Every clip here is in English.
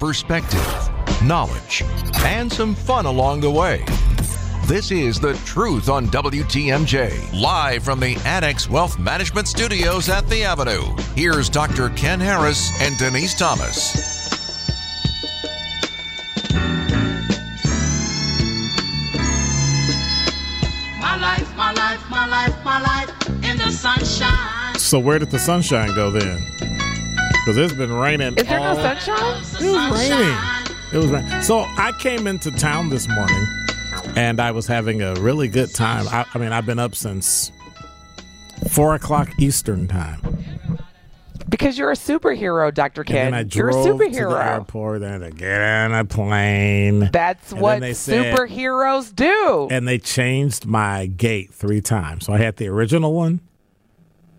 perspective, knowledge, and some fun along the way. This is The Truth on WTMJ, live from the Annex Wealth Management Studios at The Avenue. Here's Dr. Ken Harris and Denise Thomas. My life, my life, my life, my life in the sunshine. So where did the sunshine go then? Because it's been raining. Is there no sunshine? It was raining. It was raining. So I came into town this morning, and I was having a really good time. I, I mean, I've been up since four o'clock Eastern time. Because you're a superhero, Dr. And then Ken. I You're a drove to the airport, then I get on a plane. That's And what they said- superheroes do. and they changed my gate three times. So I had the original one.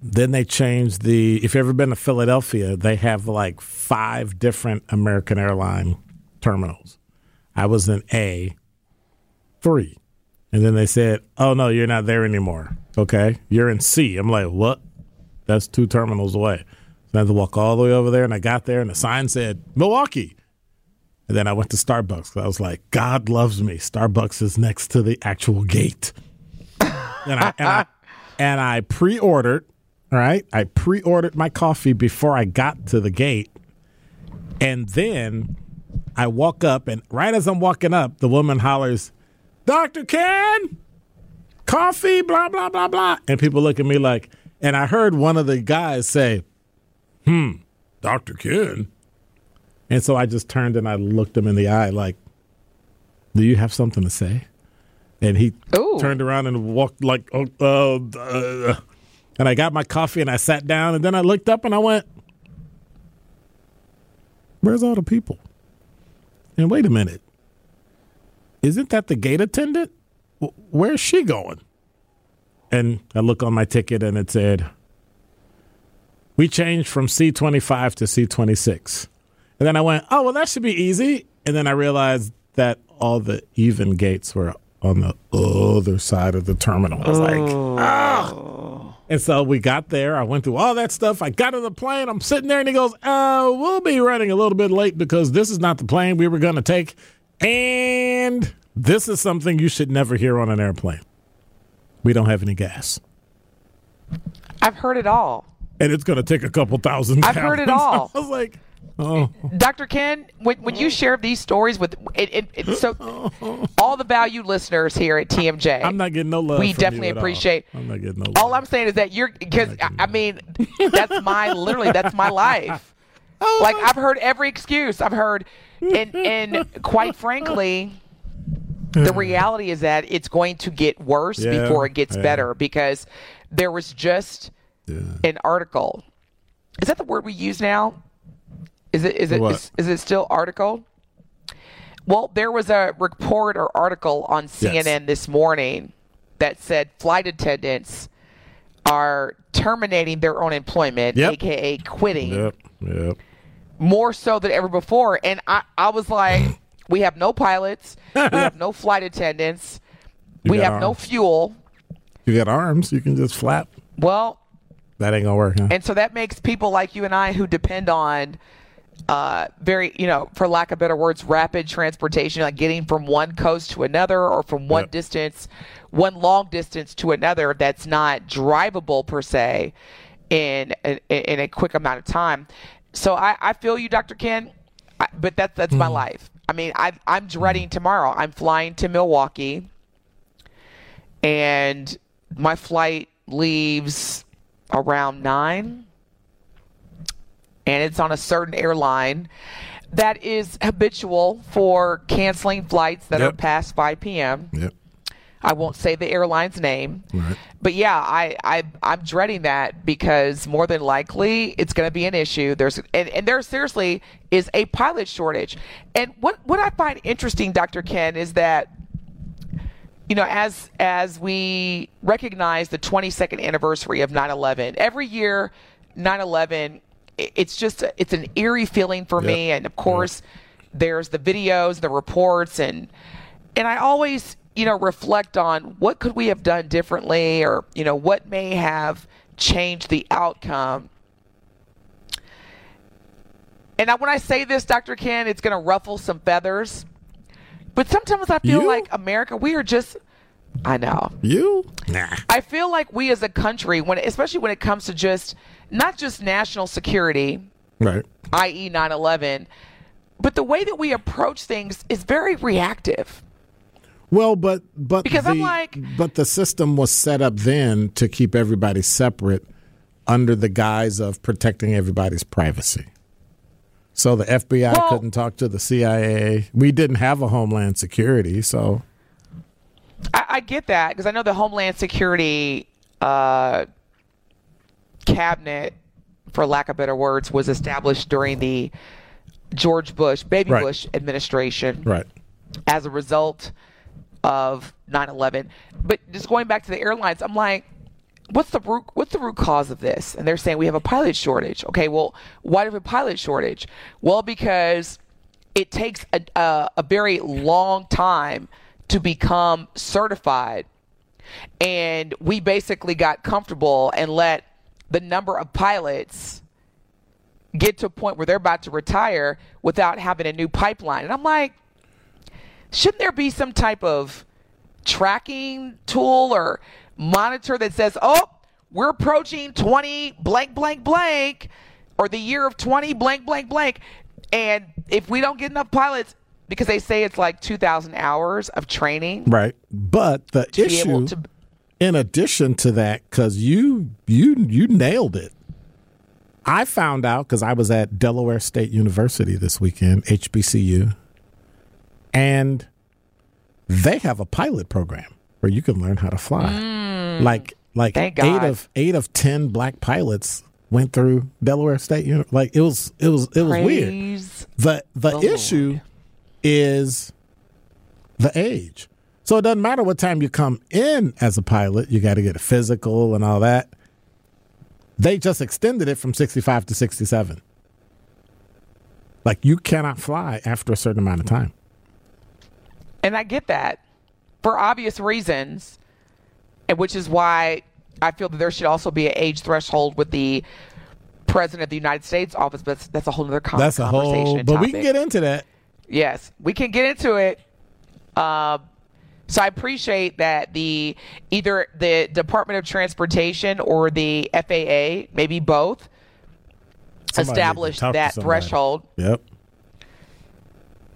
Then they changed the. If you've ever been to Philadelphia, they have like five different American airline terminals. I was in A three, and then they said, "Oh no, you're not there anymore." Okay, you're in C. I'm like, "What?" That's two terminals away. So I had to walk all the way over there, and I got there, and the sign said Milwaukee. And then I went to Starbucks. I was like, God loves me. Starbucks is next to the actual gate. and I, and I, and I pre-ordered, all right? I pre-ordered my coffee before I got to the gate. And then I walk up, and right as I'm walking up, the woman hollers, Dr. Ken, coffee, blah, blah, blah, blah. And people look at me like, and I heard one of the guys say, hmm, Dr. Ken. And so I just turned and I looked him in the eye, like, "Do you have something to say?" And he Ooh. turned around and walked like, "Oh, uh, uh," and I got my coffee and I sat down, and then I looked up and I went, "Where's all the people?" And wait a minute, isn't that the gate attendant? Where's she going? And I look on my ticket and it said, "We changed from C25 to C26." And then I went, oh, well, that should be easy. And then I realized that all the even gates were on the other side of the terminal. I was like, ah. And so we got there. I went through all that stuff. I got on the plane. I'm sitting there, and he goes, uh, we'll be running a little bit late because this is not the plane we were going to take. And this is something you should never hear on an airplane. We don't have any gas. I've heard it all. And it's going to take a couple thousand I've heard it all. I was like, oh. Dr. Ken, when, when you share these stories with it, it, it, so all the valued listeners here at TMJ, I'm not getting no love. we from definitely you at all. appreciate. I'm not getting no love. All I'm saying is that you're because I, I mean that's my literally that's my life. Oh, Like I've heard every excuse. I've heard, and and quite frankly, the reality is that it's going to get worse Yeah, before it gets yeah. better because there was just an article. Is that the word we use now? Is it is it is, is it still article? Well, there was a report or article on CNN this morning that said flight attendants are terminating their own employment, Yep. aka quitting, Yep, yep. more so than ever before. And I, I was like, we have no pilots, we have no flight attendants, You we have no fuel. You got arms. You can just flap. Well, That ain't gonna work. Huh? and so that makes people like you and I who depend on uh, very, you know, for lack of better words, rapid transportation, like getting from one coast to another or from one Yep. distance, one long distance to another that's not drivable per se in in, in a quick amount of time. So I, I feel you, Dr. Ken, I, but that's that's my life. I mean, I, I'm dreading tomorrow. I'm flying to Milwaukee, and my flight leaves around nine and it's on a certain airline that is habitual for canceling flights that are past 5 p.m. yep. I won't say the airline's name, Right. but yeah, I, I I'm dreading that because more than likely it's going to be an issue. There's and, and there seriously is a pilot shortage, and what what I find interesting, Dr. Ken, is that you know, as as we recognize the 22nd anniversary of 9/11, every year 9/11, i- it's just it's an eerie feeling for me. And of course, there's the videos, the reports, and and I always you know reflect on what could we have done differently, or you know what may have changed the outcome. and I, when I say this, Dr. Ken, it's going to ruffle some feathers. But sometimes I feel You? like America, we are just. I know. You? Nah. I feel like we as a country, when especially when it comes to just not just national security, Right. i.e., 9/11, but the way that we approach things is very reactive. Well, but but Because the, I'm like- but the system was set up then to keep everybody separate under the guise of protecting everybody's privacy. So the FBI Well- couldn't talk to the CIA. We didn't have a homeland security, so I, I get that because I know the Homeland Security uh, cabinet, for lack of better words, was established during the George Bush, baby Right. Bush administration right. as a result of 9/11. But just going back to the airlines, I'm like, what's the root what's the root cause of this? And they're saying we have a pilot shortage. Okay, well, why do we have a pilot shortage? Well, because it takes a, a, a very long time to become certified. And we basically got comfortable and let the number of pilots get to a point where they're about to retire without having a new pipeline. And I'm like, shouldn't there be some type of tracking tool or monitor that says, oh, we're approaching 20 blank, blank, blank, or the year of 20 blank, blank, blank. And if we don't get enough pilots, because they say it's like 2,000 hours of training Right. But the issue to. in addition to that cuz you you you nailed it. I found out cuz I was at Delaware State University this weekend, HBCU. And they have a pilot program where you can learn how to fly. Like like Mm. 8 God. of 8 of 10 black pilots went through Delaware State Uni- like it was it was it was weird. The the the issue Lord. Is the age. So it doesn't matter what time you come in as a pilot, you got to get a physical and all that. They just extended it from 65 to 67. Like you cannot fly after a certain amount of time. And I get that for obvious reasons, and which is why I feel that there should also be an age threshold with the president of the United States office. But that's, that's a whole other con- That's a conversation. whole but we can get into that. Yes, we can get into it. Um, so I appreciate that the either the Department of Transportation or the FAA, maybe both, Somebody established that threshold. Yep.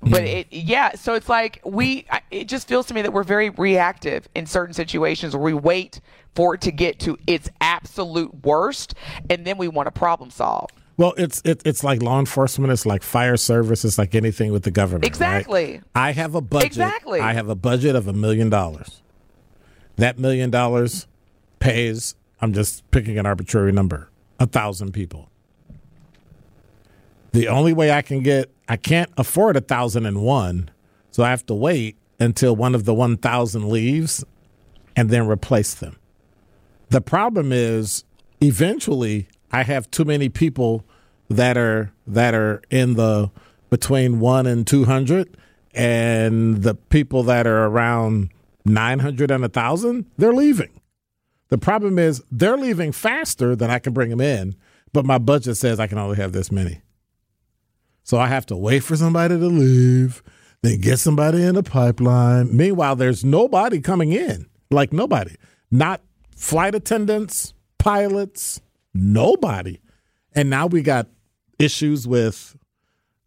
But it, yeah, so it's like we, it just feels to me that we're very reactive in certain situations where we wait for it to get to its absolute worst and then we want to problem solve. Well, it's it, it's like law enforcement. It's like fire service. It's like anything with the government. right? Exactly. I have a budget. Exactly. I have a budget of a million dollars. That million dollars pays. I'm just picking an arbitrary number. A thousand people. The only way I can get, I can't afford a thousand and one, so I have to wait until one of the one thousand leaves, and then replace them. The problem is eventually I have too many people that are that are in the between 1 and 200 and the people that are around 900 and a 1000 they're leaving. The problem is they're leaving faster than I can bring them in, but my budget says I can only have this many. So I have to wait for somebody to leave, then get somebody in the pipeline. Meanwhile, there's nobody coming in. Like nobody. Not flight attendants, pilots, nobody. And now we got issues with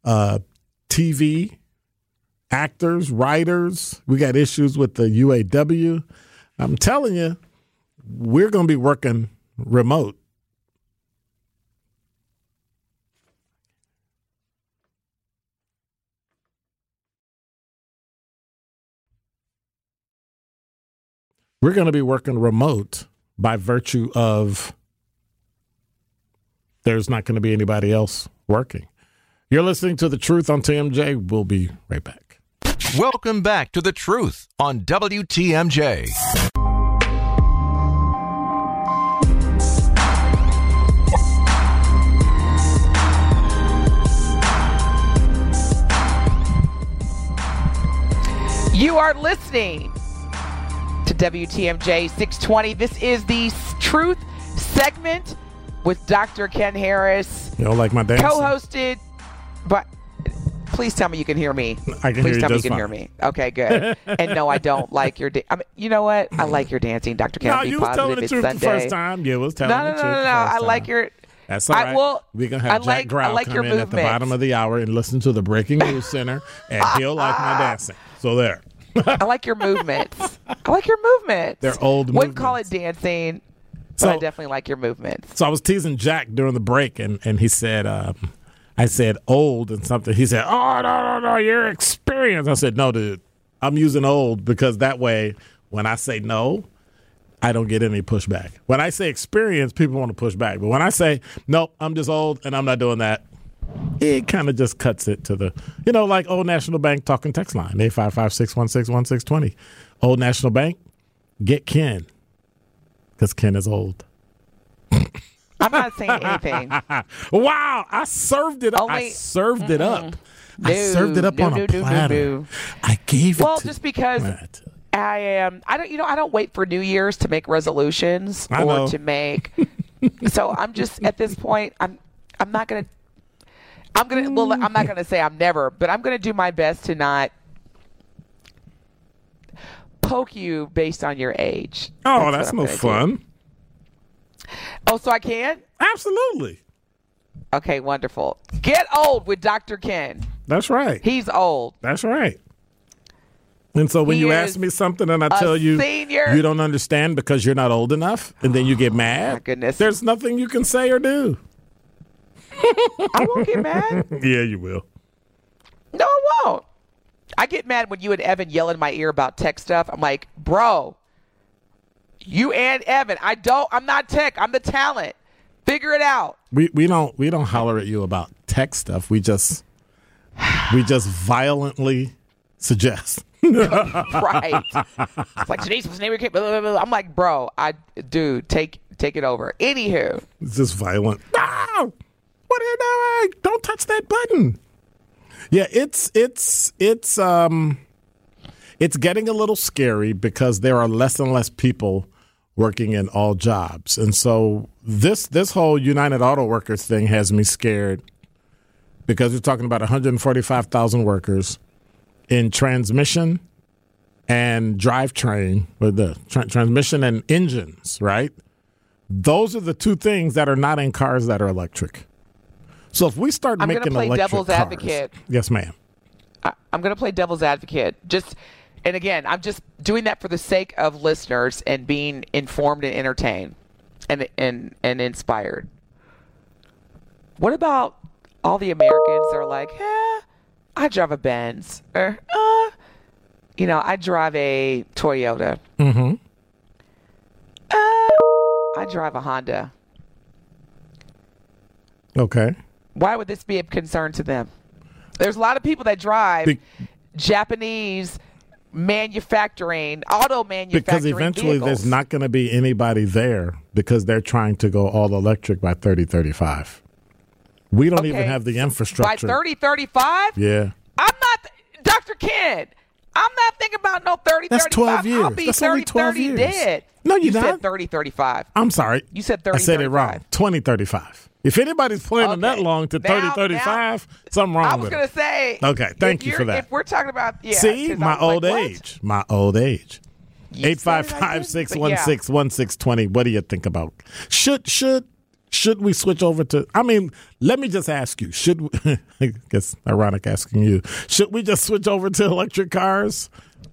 uh, TV actors, writers. We got issues with the UAW. I'm telling you, we're going to be working remote. We're going to be working remote by virtue of there's not going to be anybody else working. You're listening to The Truth on TMJ. We'll be right back. Welcome back to The Truth on WTMJ. You are listening to WTMJ 620. This is the Truth segment with Dr. Ken Harris, You don't like my dance? co hosted But please tell me you can hear me. I can please hear you tell me you can fine. hear me. Okay, good. and no, I don't like your. Da- I mean, you know what? I like your dancing, Dr. Ken. No, you was telling the truth Sunday. the first time. Yeah, was telling No, no, the no, truth no, the no. first I like your. That's all I right. will- We're gonna I have Jack like- I like come in at the bottom of the hour and listen to the breaking news center, and he'll like my dancing. So there. I like your movements. I like your movements. They're old Wouldn't call it dancing, So- I definitely like your movements. So I was teasing Jack during the break, and, and he said, um, I said old and something. He said, Oh, no, no, no, you're experienced. I said, No, dude, I'm using old because that way, when I say no, I don't get any pushback. When I say experience, people want to push back. But when I say, Nope, I'm just old and I'm not doing that, it kind of just cuts it to the, you know, like Old National Bank talking text line, 855 616 1620. Old National Bank, get Ken because Ken is old. I'm not saying anything. Wow, I served it up. I Only- served it up. I served it up no, on no, a platter. I gave it Well, just because Matt. I am, I don't, you know, I don't wait for New Year's to make resolutions I or know. to make. so I'm just at this point, I'm, I'm not gonna, I'm gonna, well, I'm not gonna say I'm never, but I'm gonna do my best to not poke you based on your age. Oh, that's, I'm no gonna do. fun. Oh, so I can? Absolutely. Okay, wonderful. Get old with Dr. Ken. That's right. He's old. That's right. And so when He you ask me something and I tell you senior. you don't understand because you're not old enough, and then you get oh, mad, my goodness. there's nothing you can say or do. I won't get mad. Yeah, you will. No, I won't. I get mad when you and Evan yell in my ear about tech stuff. I'm like, bro, you and Evan, I don't, I'm not tech. I'm the talent. Figure it out. We we don't we don't holler at you about tech stuff. We just we just violently suggest. Right. it's like today's was neighbor. Blah, blah, blah, blah. I'm like, bro, I, dude, take, take it over. Anywho, It's just violent. No! What are you doing? Don't touch that button. Yeah, it's it's it's um it's getting a little scary because there are less and less people working in all jobs. And so this this whole United Auto Workers thing has me scared because we're talking about 145,000 workers in transmission and drivetrain with the tra- transmission and engines, right? Those are the two things that are not in cars that are electric. So if we start I'm making play electric devil's cars, advocate. yes, ma'am. I, I'm going to play devil's advocate. Just, and again, I'm just doing that for the sake of listeners and being informed and entertained and, and, and inspired. What about all the Americans that are like, eh, I drive a Benz or, uh, you know, I drive a Toyota. Mm-hmm. Uh, I drive a Honda. Okay. Why would this be a concern to them? There's a lot of people that drive Be- Japanese manufacturing, auto manufacturing. Because eventually vehicles. there's not going to be anybody there because they're trying to go all electric by 3035. We don't even have the infrastructure. by 3035. Yeah. I'm not, Dr. Ken. I'm not thinking about no 30, That's 12 I'll years. be That's 30, only 12 30 years. dead. No, you're you not. said 30, 35. I'm sorry. You said 30 I said it 30, wrong. 35. 2035. If anybody's planning that long to Now- 3035, something wrong I was going to say. Okay, thank you for that. If we're talking about, yeah. See, my like, old what? age. My old age. You said it, I Eight five didn't, five but six yeah. one six one six twenty. What do you think about? Should should should we switch over to? I mean, let me just ask you. Should we, I guess ironic asking you? Should we just switch over to electric cars?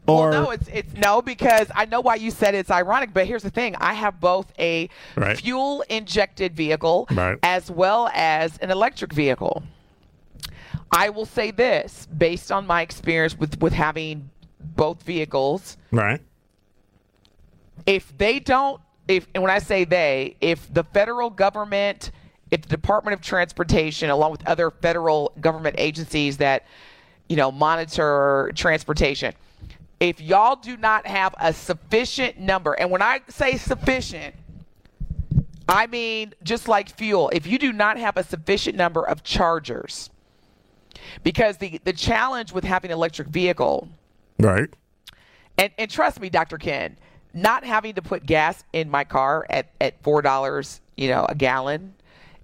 Or well, no, it's it's no because I know why you said it's ironic, but here's the thing: I have both a Right. fuel injected vehicle Right. as well as an electric vehicle. I will say this, based on my experience with with having both vehicles, right? if they don't if and when I say they, if the federal government, if the Department of Transportation along with other federal government agencies that you know monitor transportation, if y'all do not have a sufficient number, and when I say sufficient, I mean just like fuel, if you do not have a sufficient number of chargers, because the the challenge with having an electric vehicle Right. and and trust me, Dr. Ken, not having to put gas in my car at, at four dollars, you know, a gallon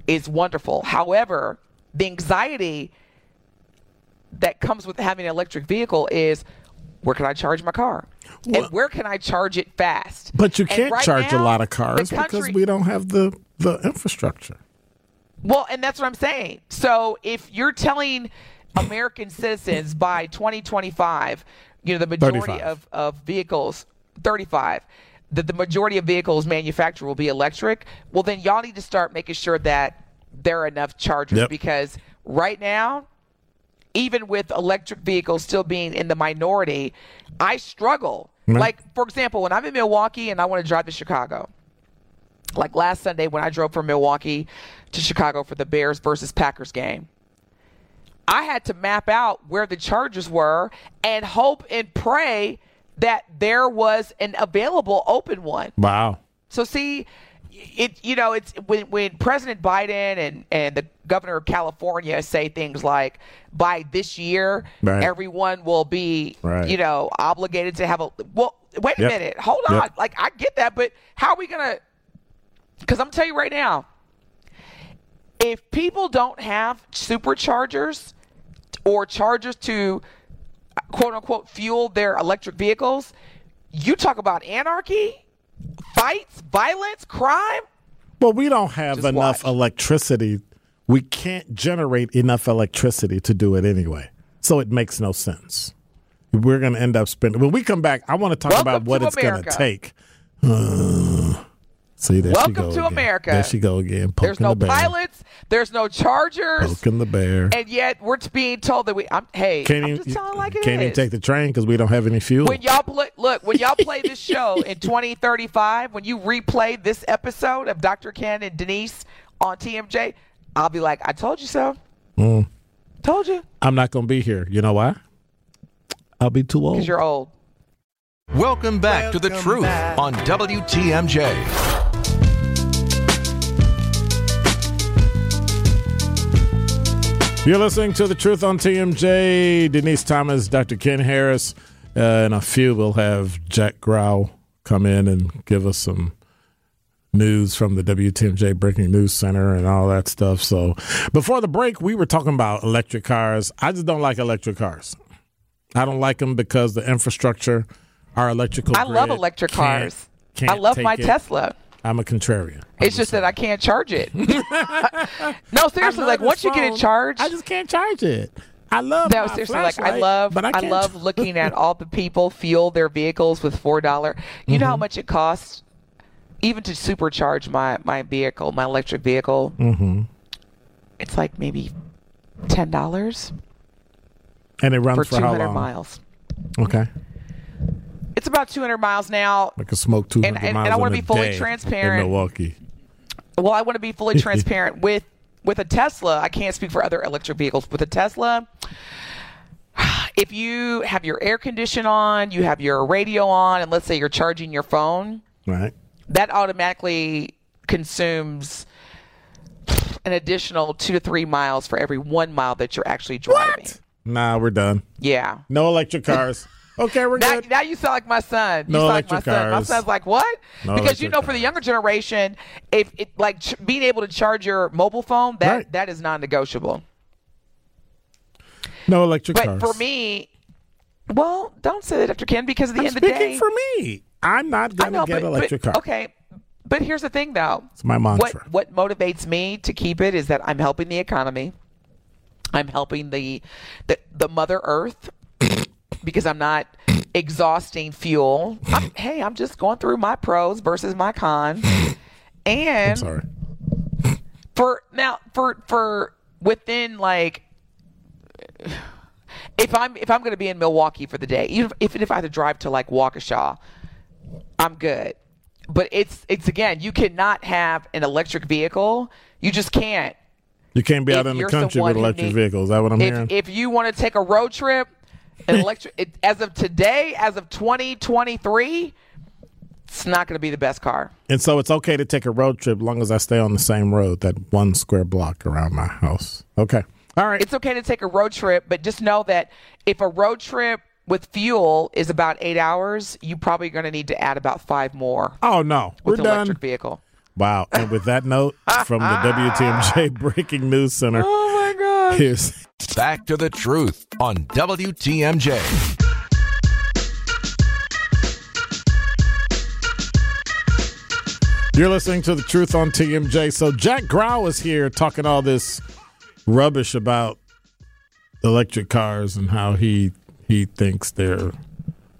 is wonderful. However, the anxiety that comes with having an electric vehicle is where can I charge my car? Well- and where can I charge it fast? But you can't right charge a lot of cars because we don't have the, the infrastructure. Well, and that's what I'm saying. So if you're telling American citizens by 2025, you know, the majority 35. of, of vehicles, 35, that the majority of vehicles manufactured will be electric, well, then y'all need to start making sure that there are enough chargers Yep. because right now, even with electric vehicles still being in the minority, I struggle. Mhm. Like, for example, when I'm in Milwaukee and I want to drive to Chicago, like last Sunday when I drove from Milwaukee to Chicago for the Bears versus Packers game. I had to map out where the chargers were and hope and pray that there was an available open one. Wow. So see, it you know it's when when President Biden and and the governor of California say things like by this year Right. everyone will be Right. you know obligated to have a well wait a Yep. minute hold Yep. on like I get that but how are we gonna because I'm telling you right now if people don't have superchargers or chargers to quote unquote fuel their electric vehicles, you talk about anarchy, fights, violence, crime. Well, we don't have Just enough watch. electricity. We can't generate enough electricity to do it anyway. So it makes no sense. We're going to end up spending. When we come back, I want to talk Welcome about what it's going to take. Uh, see, there she Welcome go to again. America. There she go again. Poking There's no the bear. pilots. There's no chargers. Poking the bear. And yet we're being told that we. I'm, hey, Can't I'm even, just telling like it can't even is. take the train because we don't have any fuel. when y'all play, look, when y'all play this show in 2035, when you replay this episode of Dr. Ken and Denise on TMJ, I'll be like, I told you so. Mm. Told you. I'm not going to be here. You know why? I'll be too old. Because you're old. Welcome back to the Welcome truth back. on WTMJ. You're listening to The Truth on TMJ. Denise Thomas, Dr. Ken Harris. Uh, in a few, we'll have Jack Grau come in and give us some news from the WTMJ Breaking News Center and all that stuff. So before the break, we were talking about electric cars. I just don't like electric cars. I don't like them because the infrastructure, our electrical I love electric cars. can't I love my it. Tesla. I'm a contrarian. It's just that I can't charge it. no, seriously, like once you get it charged, I just can't charge it. I love no, seriously, like I love, but I, I, love looking at all the people fuel their vehicles with four dollar. You know how Mm-hmm. much it costs, even to supercharge my my vehicle, my electric vehicle. Mhm. It's like maybe ten dollars and it runs for for, two hundred miles. Okay, It's about two hundred miles now. I can smoke two And- and- miles. and I want wanna be fully transparent. in Milwaukee. Well, I want to be fully transparent with with a Tesla. I can't speak for other electric vehicles. With a Tesla, if you have your air condition on, you have your radio on, and let's say you're charging your phone, Right. that automatically consumes an additional two to three miles for every one mile that you're actually driving. Nah, we're done. Yeah. No electric cars. Okay, we're Now, good. now you sound like my son. You No sound like my son. My son's like, what? No because you know, for the younger generation, if it like ch- being able to charge your mobile phone, that Right. that is non-negotiable. No electric But cars. for me, well, don't say that, Dr. Ken, because at the I'm end of the speaking day, for me. I'm not gonna know, get but, electric but car. okay. But here's the thing, though. It's my mantra. What what motivates me to keep it is that I'm helping the economy. I'm helping the the, the Mother Earth because I'm not exhausting fuel. I'm, hey, I'm just going through my pros versus my cons. I'm And sorry. for now for for within like if I'm if I'm going to be in Milwaukee for the day, even if, if I have to drive to like Waukesha, I'm good. But it's it's again, you cannot have an electric vehicle. You just can't. You can't be if out in the country with electric need- vehicles. Is that what I'm hearing? If if you want to take a road trip, an electric it, as of today, as of 2023, it's not going to be the best car. and so it's okay to take a road trip as long as I stay on the same road, that one square block around my house. Okay. All right. it's okay to take a road trip, but just know that if a road trip with fuel is about eight hours, you probably going to need to add about five more oh no, we're an done. electric vehicle. Wow. And with that note from the WTMJ Breaking News Center, Here's Back to the truth on WTMJ. You're listening to the truth on TMJ. So Jack Grau is here talking all this rubbish about electric cars and how he he thinks they're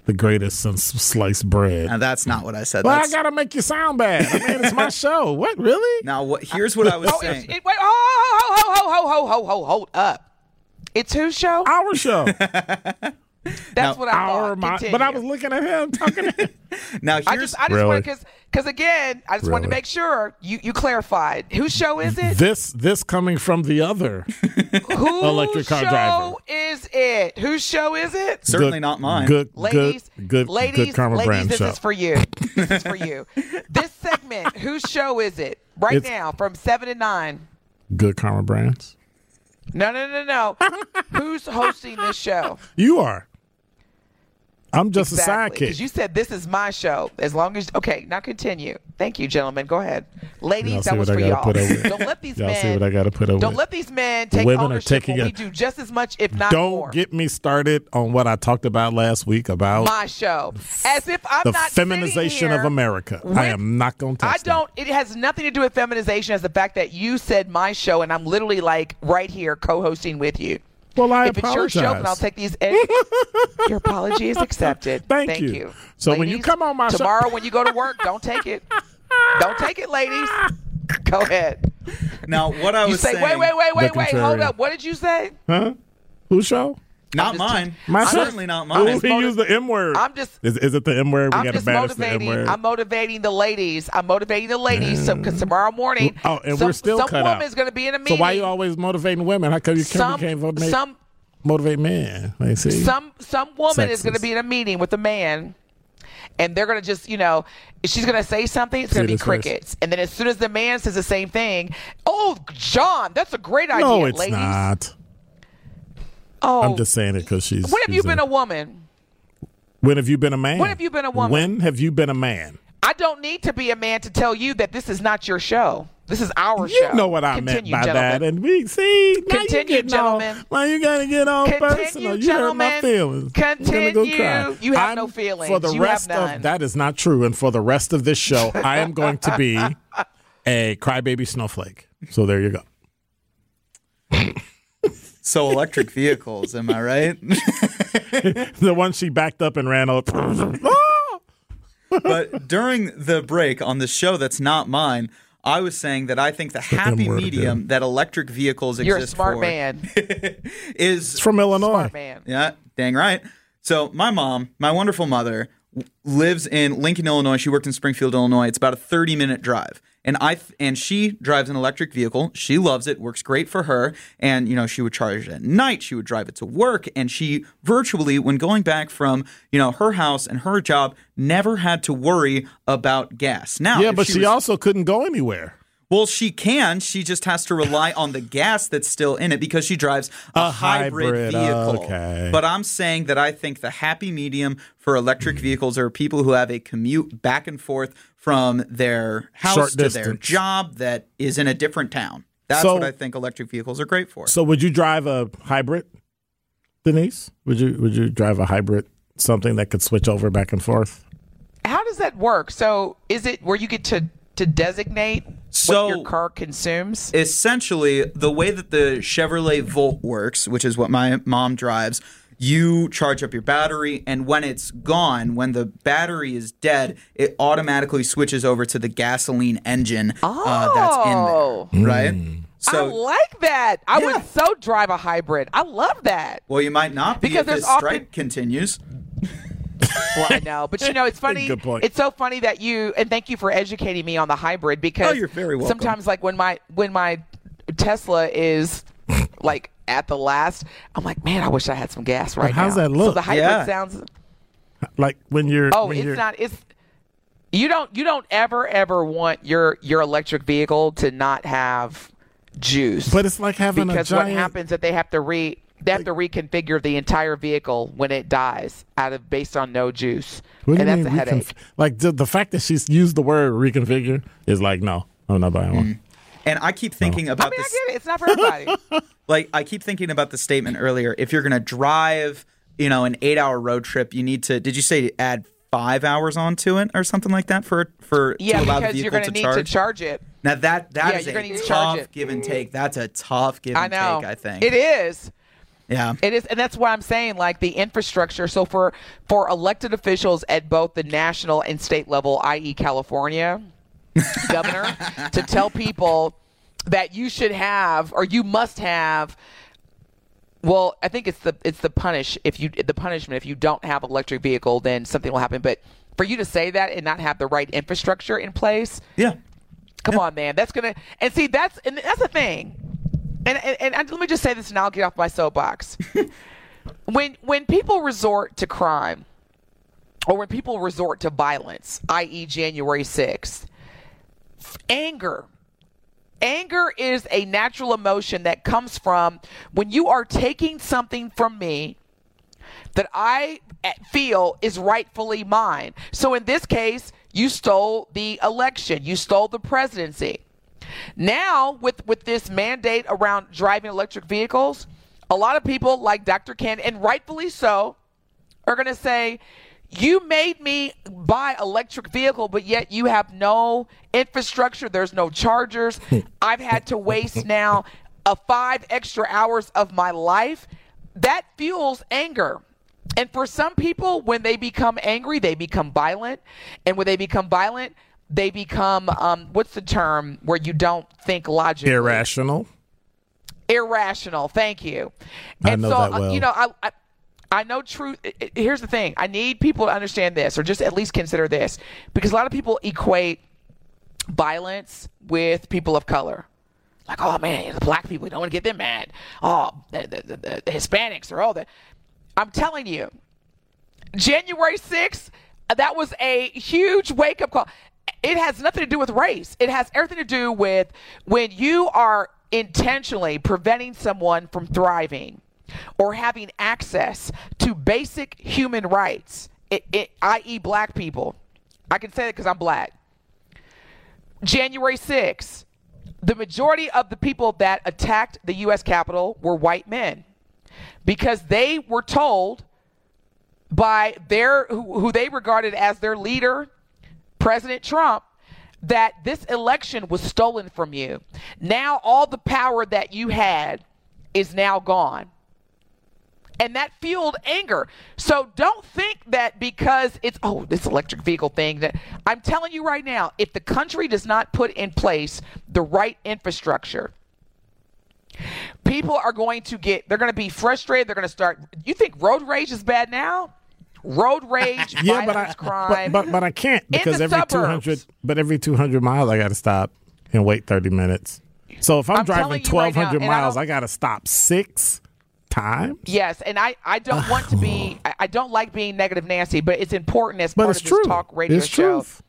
the greatest since sliced bread. Now that's not what I said. Well, that's... I gotta make you sound bad. I mean, it's my show. What really? Now, what, here's what I was oh, saying. It, wait, oh, ho, ho, ho, ho, ho, ho, hold up. It's whose show? Our show. that's now, what I our, thought. My, but I was looking at him talking. To him. now, here's, I just, I just want because because again, I just wanted to make sure you, you clarified whose show is it? this this coming from the other. Whose electric car show driver. is it? Whose show is it? certainly Good- not mine. Good, Ladies, good, good, ladies, good Karma ladies, Brand this show. is for you. This is for you. this segment, whose show is it? Right It's- now, from seven to nine. good Karma Brands. No, no, no, no. Who's hosting this show? You are. I'm just Exactly. a Because you said this is my show. As long as okay, now continue. Thank you, gentlemen. Go ahead, ladies. Y'all that was for y'all. with. Don't let these Y'all men. see what I gotta put over Don't with. let these men take Women are taking a- we do just as much, if not more. Don't get me started on what I talked about last week about my show. As if I'm the not feminization of America. I am not going to I touch that. don't. It has nothing to do with feminization. As the fact that you said my show, and I'm literally like right here co-hosting with you. Well, I if it's your show, then I'll apologize. take these. And your apology is accepted. Thank you. So when you come on my show- tomorrow, when you go to work, don't take it. Don't take it, ladies. Go ahead. now what I was You was say, saying. wait, wait, wait, wait, wait. Hold up. What did you say? Huh? Whose show? Not I'm mine. My? Certainly not Ooh, mine. he used the M word. I'm just- Is, is it the M word? We I'm got to just banish the M motivating. word. I'm motivating the ladies. I'm motivating the ladies. So, because mm. tomorrow morning, Oh, and some, we're still some cut woman is going to be in a meeting. so meeting. why you always motivating women? How come you can't, some can't motivate, some motivate men? Like, see? some some woman is going to be in a meeting with a man and they're going to just you know she's going to say something it's going to be this first. crickets and then as soon as the man says the same thing oh john that's a great idea no, it's ladies not. Oh I'm just saying it because she's. when have you been a woman When have you been a man? When have you been a woman? When have you been a man? i don't need to be a man to tell you that this is not your show this is our You show You know what I Continue, meant by gentlemen. that, and we see. Now Continue, you all, gentlemen. Now you gotta get all Continue, personal. You hurt my feelings. Gonna go cry. You have I'm- no feelings. For the You rest of that is not true, and for the rest of this show, I am going to be a crybaby snowflake. So there you go. So electric vehicles, am I right? The one she backed up and ran up. But during the break on the show that's not mine, I was saying that I think the happy M-word medium again. that electric vehicles you're a exist smart for man is It's from Illinois. smart man Yeah, dang right. So my mom, my wonderful mother, w- lives in Lincoln, Illinois. She worked in Springfield, Illinois. It's about a 30 minute drive. And I and she drives an electric vehicle. She loves it. Works great for her. And you know, she would charge it at night. She would drive it to work. And she virtually, when going back from you know her house and her job, never had to worry about gas. Now, Yeah, but she, was- also couldn't go anywhere. Well, she can. She just has to rely on the gas that's still in it because she drives a, A hybrid, hybrid, uh, vehicle. okay. But I'm saying that I think the happy medium for electric hmm. vehicles are people who have a commute back and forth from their house Short to their job that is in a different town. That's So- what I think electric vehicles are great for. So would you drive a hybrid, Denise? Would you would you drive a hybrid, something that could switch over back and forth? how does that work so is it where you get to to designate So- what your car consumes essentially the way that the Chevrolet Volt works, which is what my mom drives, you charge up your battery, and when it's gone, when the battery is dead, it automatically switches over to the gasoline engine uh, that's Oh. in there, right? Mm. I like that. I Yeah. would so drive a hybrid. I love that. well, you might not be Because if there's this often- strike continues. Well, I know, but you know, it's funny. Good point. It's so funny that you and thank you for educating me on the hybrid because Oh, you're very welcome. sometimes, like when my when my Tesla is like at the last, I'm like, man, I wish I had some gas right how's now. How's that look? So the hybrid Yeah. sounds. Like when you're Oh, when it's you're, not. It's you don't you don't ever ever want your your electric vehicle to not have juice. But it's like having a because giant. what happens that they have to re they have to reconfigure the entire vehicle when it dies out of based on no juice, What do and you that's mean a headache. like the, the fact that she's used the word reconfigure is like no, I'm not buying one. Mm. And I keep thinking about I mean, I this. get it. It's not for everybody. Like I keep thinking about the statement earlier. If you're going to drive, you know, an eight-hour road trip, you need to. Did you say add five hours onto it or something like that for for yeah, to allow the because you're vehicle going to to need charge? to charge it. Now that that Yeah, is a need to tough give and take. That's a tough give I and know. take. I think it is. Yeah. It is, and that's why I'm saying like the infrastructure. So for for elected officials at both the national and state level, i.e., California, governor, to tell people that you should have or you must have. Well, I think it's the it's the punish if you the punishment if you don't have electric vehicle, then something will happen. But for you to say that and not have the right infrastructure in place, yeah. Come on, man. That's gonna and see that's and that's the thing. And, and and let me just say this, and I'll get off my soapbox. when when people resort to crime, or when people resort to violence, i.e., January sixth, anger. Anger is a natural emotion that comes from when you are taking something from me that I eh, feel is rightfully mine. So in this case, you stole the election, you stole the presidency. Now, with with this mandate around driving electric vehicles, a lot of people like Dr. Ken, and rightfully so, are going to say, "You made me buy electric vehicle, but yet you have no infrastructure. There's no chargers. I've had to waste now a five extra hours of my life." That fuels anger. And for some people, when they become angry, they become violent. And when they become violent, they become um, what's the term where you don't think logically? Irrational. Irrational. Thank you. I know so, that uh, well. you know, I, I I know truth. Here's the thing. I need people to understand this, or just at least consider this, because a lot of people equate violence with people of color. Like, oh man, the black people, we don't want to get them mad. Oh, the, the, the, the Hispanics or all that. I'm telling you, January 6th, that was a huge wake up call. It has nothing to do with race. It has everything to do with when you are intentionally preventing someone from thriving or having access to basic human rights, it, it, i.e., black people. I can say that because I'm black. January 6th, the majority of the people that attacked the U.S. Capitol were white men because they were told by their who, who they regarded as their leader, President Trump, that this election was stolen from you. Now all the power that you had is now gone. And that fueled anger. So don't think that because it's oh this electric vehicle thing that I'm telling you right now, if the country does not put in place the right infrastructure, people are going to get they're going to be frustrated they're going to start you think road rage is bad now road rage Yeah, violence but I crime but, but but I can't because every two hundred but every two hundred miles I got to stop and wait thirty minutes. So if I'm, I'm driving twelve hundred right twelve now, hundred and I miles, I got to stop six times. yes and i i don't want to be I, I don't like being negative nancy but it's important as But part it's of true. this talk radio it's show truth.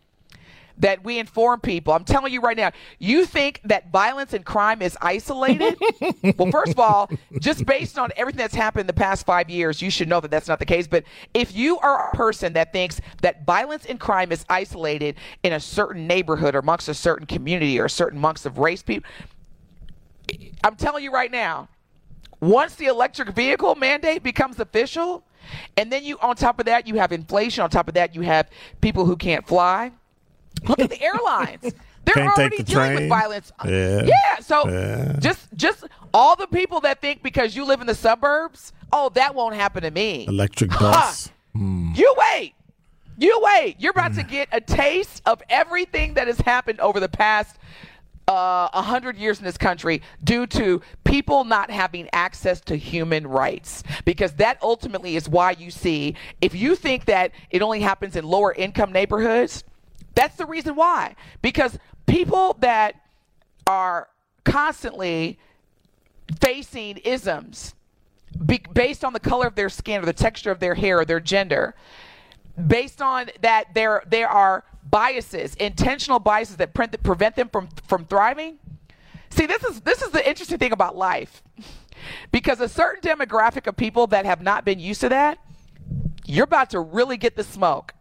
That we inform people i'm telling you right now you think that violence and crime is isolated well first of all just based on everything that's happened in the past five years you should know that that's not the case but if you are a person that thinks that violence and crime is isolated in a certain neighborhood or amongst a certain community or certain amongst of race people i'm telling you right now once the electric vehicle mandate becomes official, and then you on top of that you have inflation, on top of that you have people who can't fly. Look at the airlines. They're Can't already the dealing with violence. Yeah. Yeah. So Yeah. just just all the people that think because you live in the suburbs, oh, that won't happen to me. Electric bus. You wait. You wait. You're about to get a taste of everything that has happened over the past uh, 100 years in this country due to people not having access to human rights. Because that ultimately is why you see, if you think that it only happens in lower income neighborhoods, that's the reason why. Because people that are constantly facing isms be, based on the color of their skin or the texture of their hair or their gender, based on that there there are biases, intentional biases that, print, that prevent them from from thriving. See, this is this is the interesting thing about life, because a certain demographic of people that have not been used to that, you're about to really get the smoke.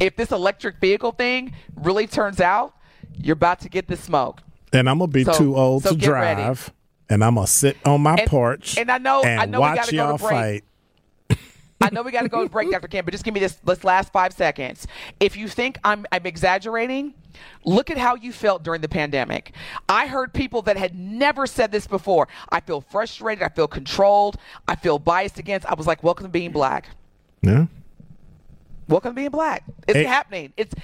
If this electric vehicle thing really turns out, you're about to get the smoke. and I'm gonna be So- too old so to get ready. drive, and I'm gonna sit on my And- porch and I know- and I know we gotta go to y'all break. fight. I know we got to go to break, Dr. Kim, but just give me this, this last five seconds. If you think I'm, I'm exaggerating, look at how you felt during the pandemic. I heard people that had never said this before. I feel frustrated. I feel controlled. I feel biased against. I was like, welcome to being black. Yeah. Welcome to being black. It's Hey. happening. It's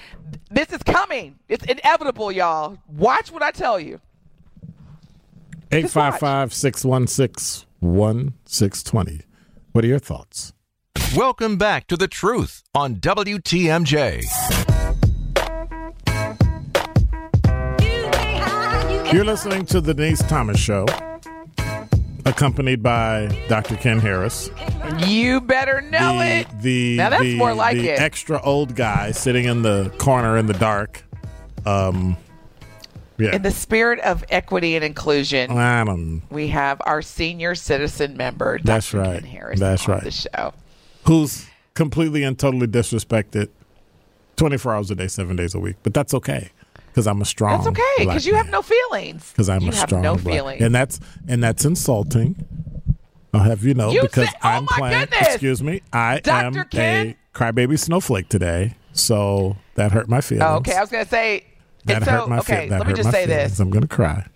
this is coming. It's inevitable, y'all. Watch what I tell you. 855 616 1620. What are your thoughts? Welcome back to The Truth on WTMJ. You're listening to the Denise Thomas Show, accompanied by Dr. Ken Harris. You better know the, it. The, Now that's the- more like the it. extra old guy sitting in the corner in the dark. Um, yeah. In the spirit of equity and inclusion, don't we have our senior citizen member, Dr. That's Ken right. Harris, That's on right. the show. who's completely and totally disrespected 24 hours a day, seven days a week. But that's okay because I'm a strong. That's okay because you have no feelings. Because I'm you a have strong no feelings. and that's and that's insulting. I'll have you know You because said- oh I'm playing. goodness! Excuse me, I Dr. am Ken? a crybaby snowflake today, so that hurt my oh, feelings. oh, okay, I was gonna say. that so, hurt my okay, feel- that let me just say feelings. this I'm gonna cry.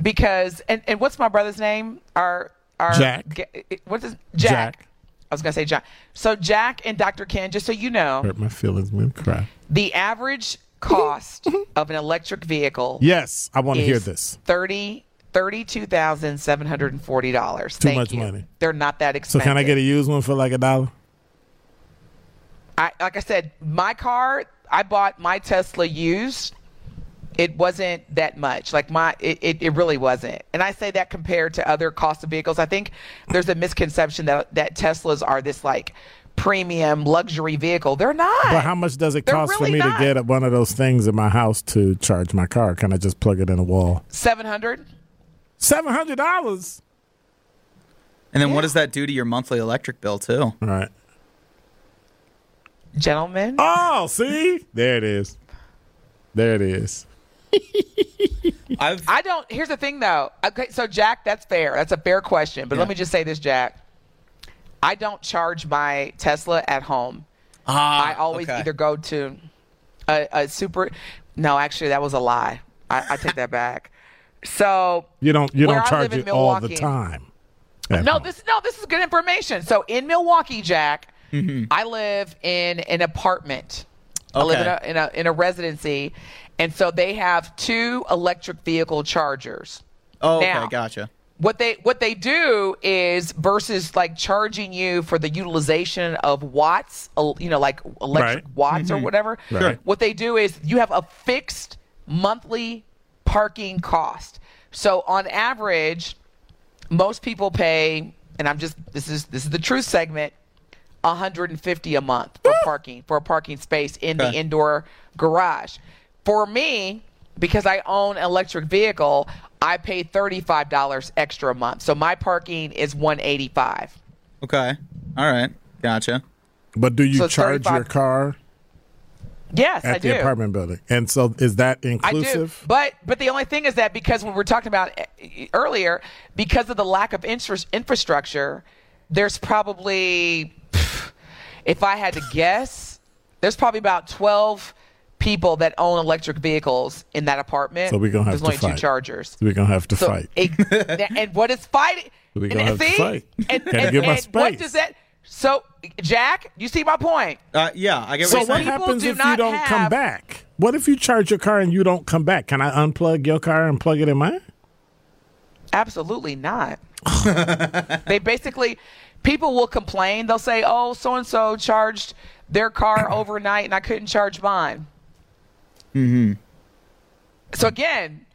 because and, and what's my brother's name? Our our Jack. What's his Jack? Jack. I was gonna say John. So Jack and Dr. Ken, just so you know, Hurt my feelings. I'm gonna cry. the average cost of an electric vehicle Yes, I want to hear is this. thirty thirty-two thousand seven hundred and forty dollars. Too Thank much you. money. They're not that expensive. So can I get a used one for like a dollar? I like I said, my car. I bought my Tesla used. It wasn't that much. Like my, it, it, it really wasn't. And I say that compared to other cost of vehicles. I think there's a misconception that that Teslas are this like premium luxury vehicle. They're not. But how much does it They're cost for me not. to get one of those things in my house to charge my car? Can I just plug it in a wall? Seven hundred. Seven hundred dollars. And then what does that do to your monthly electric bill too? All right. Gentlemen, Oh, see, there it is. There it is. I've I don't. Here's the thing, though. Okay, so Jack, that's fair. That's a fair question. But let me just say this, Jack. I don't charge my Tesla at home. ah, I always okay. either go to a, a super. No, actually, that was a lie. I, I take that back. So You don't. You don't I charge it all the time. no, home. this no, this is good information. So in Milwaukee, Jack, Mm-hmm. I live in an apartment. Okay. I live in a, in a in a residency, and so they have two electric vehicle chargers. Oh, okay, Now- gotcha. What they what they do is versus like charging you for the utilization of watts, uh, you know, like electric Right. watts or whatever. Right. What they do is you have a fixed monthly parking cost. So on average, most people pay, and I'm just this is this is the truth segment, 150 a month for parking for a parking space in the indoor garage. For me, because I own an electric vehicle, I pay $35 extra a month. So my parking is 185. Okay. All right. Gotcha. But do you So it's charge your car Yes, at I the do. apartment building? And so is that inclusive? I do. But but the only thing is that because when we were talking about eh, earlier, because of the lack of infra- infrastructure, there's probably, if I had to guess, there's probably about 12 people that own electric vehicles in that apartment. So we're gonna have There's to only fight. two chargers. We're gonna have to So fight. it- and what is fighting? we're gonna have to fight. And, Gotta and- give my and what does that? So, Jack, you see my point? Uh, yeah, I get So what what you're saying. People happens do if you don't come back? What if you charge your car and you don't come back? Can I unplug your car and plug it in mine? Absolutely not. they basically, people will complain. They'll say, "Oh, so and so charged their car overnight, and I couldn't charge mine." Mm-hmm. So again,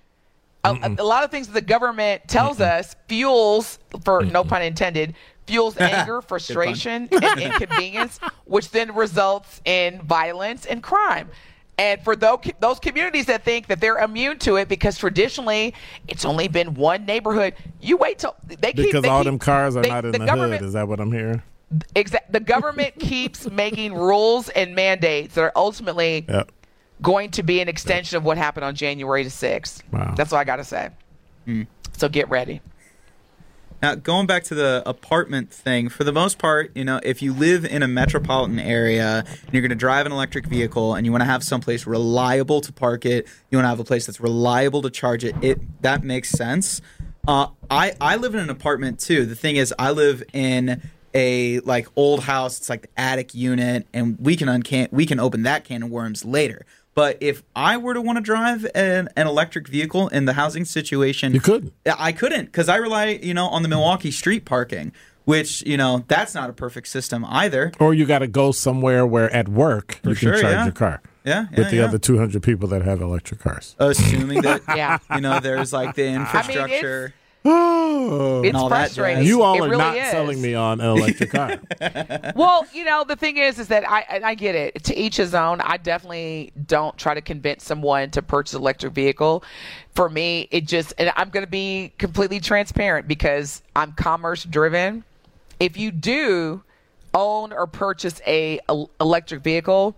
a, a lot of things that the government tells us fuels, for no pun intended, fuels anger, frustration, and inconvenience, which then results in violence and crime. And for those those communities that think that they're immune to it because traditionally it's only been one neighborhood, you wait till they keep Because they all keep- them cars are they- not in the the, hood. Is that what I'm hearing? Exa- the government keeps making rules and mandates that are ultimately Yep. Going to be an extension of what happened on January the 6th. Wow. That's all I got to say. So get ready. Now, going back to the apartment thing, for the most part, you know, if you live in a metropolitan area and you're going to drive an electric vehicle and you want to have someplace reliable to park it, you want to have a place that's reliable to charge it, it that makes sense. Uh, I I live in an apartment too. The thing is, I live in a like old house. It's like the attic unit, and we can uncan we can open that can of worms later. But if I were to want to drive an, an electric vehicle in the housing situation, You couldn't. I couldn't because I rely, you know, on the Milwaukee street parking, which you know that's not a perfect system either. Or you got to go somewhere where at work you can charge yeah. your car. Yeah, yeah, With the yeah. other 200 people that have electric cars. Assuming that Yeah. you know there's like the infrastructure. Oh. It's all that frustrating. jazz. you all It are really not is. selling me on an electric car. Well, you know, the thing is, is that I and I get it. To each his own. I definitely don't try to convince someone to purchase an electric vehicle. For me, it just, and I'm going to be completely transparent because I'm commerce driven. If you do own or purchase a, el- electric vehicle,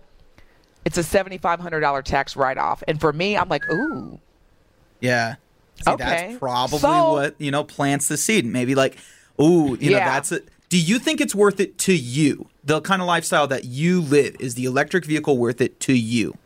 it's a seventy five hundred dollar tax write off, and for me, I'm like, ooh, Yeah. See, Okay. that's probably So- what you know plants the seed. Maybe like, ooh, you know, that's it. Do you think it's worth it to you? The kind of lifestyle that you live is the electric vehicle worth it to you?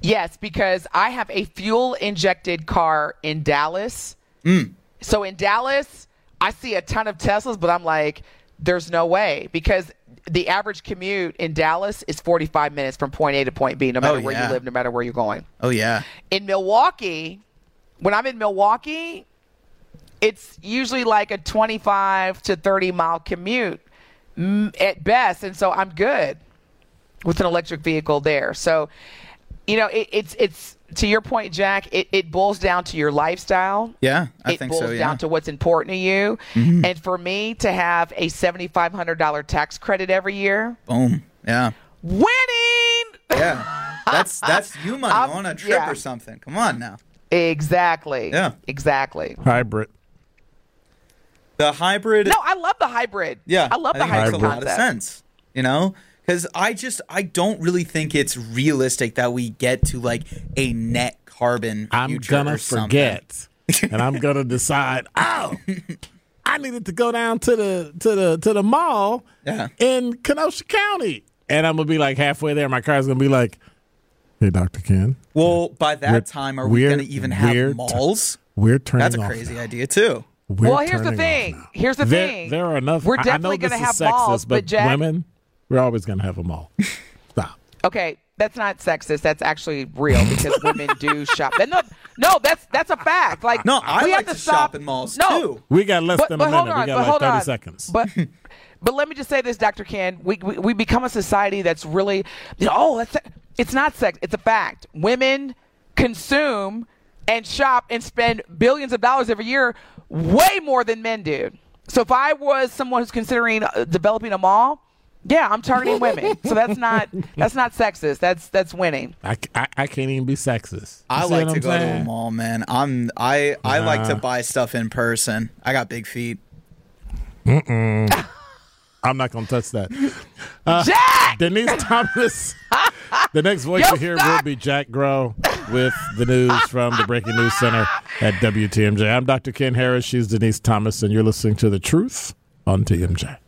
Yes, because I have a fuel injected car in Dallas. Mm. So in Dallas, I see a ton of Teslas, but I'm like, there's no way because the average commute in Dallas is 45 minutes from point A to point B, no oh, matter where yeah. you live, no matter where you're going. Oh yeah. In Milwaukee, when I'm in Milwaukee, it's usually like a 25 to 30 mile commute mm, at best, and so I'm good with an electric vehicle there. So, you know, it, it's it's to your point, Jack. It, it boils down to your lifestyle. Yeah, I it think boils so. Yeah. Mm-hmm. down to what's important to you. And for me to have a seventy-five hundred dollar tax credit every year, Boom. Yeah. winning. Yeah. That's that's you money I'm- on a trip yeah. or something. Come on now. Exactly. Yeah. Exactly. Hybrid. The hybrid. No, I love the hybrid. Yeah, I love the think it hybrid makes a lot of sense. You know, because I just I don't really think it's realistic that we get to like a net carbon. I'm gonna forget, and I'm gonna decide. Oh, I needed to go down to the to the to the mall Yeah. in Kenosha County, and I'm gonna be like halfway there. My car's gonna be like, "Hey, Doctor Ken, Well, by that We're- time, are we going to even have we're- malls? we're turning That's a off crazy now. idea too. We're Well, here's the thing. Here's the there, thing. There are enough. We're I- I definitely gonna have sexist, malls, but Jack- women, we're always gonna have a mall. Stop. Okay, that's not sexist. That's actually real because women do shop. Then No, no, that's that's a fact. Like No, I we like have to stop. shop in malls no, too. We got less But, than but a minute. on, we got like 30 on. seconds. But but let me just say this, Dr. Ken. We, we we become a society that's really you know, oh that's it's not sex. It's a fact. Women consume and shop and spend billions of dollars every year, way more than men do. So if I was someone who's considering uh, developing a mall, yeah, I'm targeting women. So that's not that's not sexist. That's that's winning. I, I, I can't even be sexist. I You see like to I'm go to a mall, man. I'm I I like to buy stuff in person. I got big feet. I'm not gonna touch that. Uh, Jack! Denise Thomas. the next voice Yo, you hear will be Jack Grow with the news from the Breaking News Center at WTMJ. I'm Dr. Ken Harris. She's Denise Thomas, and you're listening to The Truth on TMJ.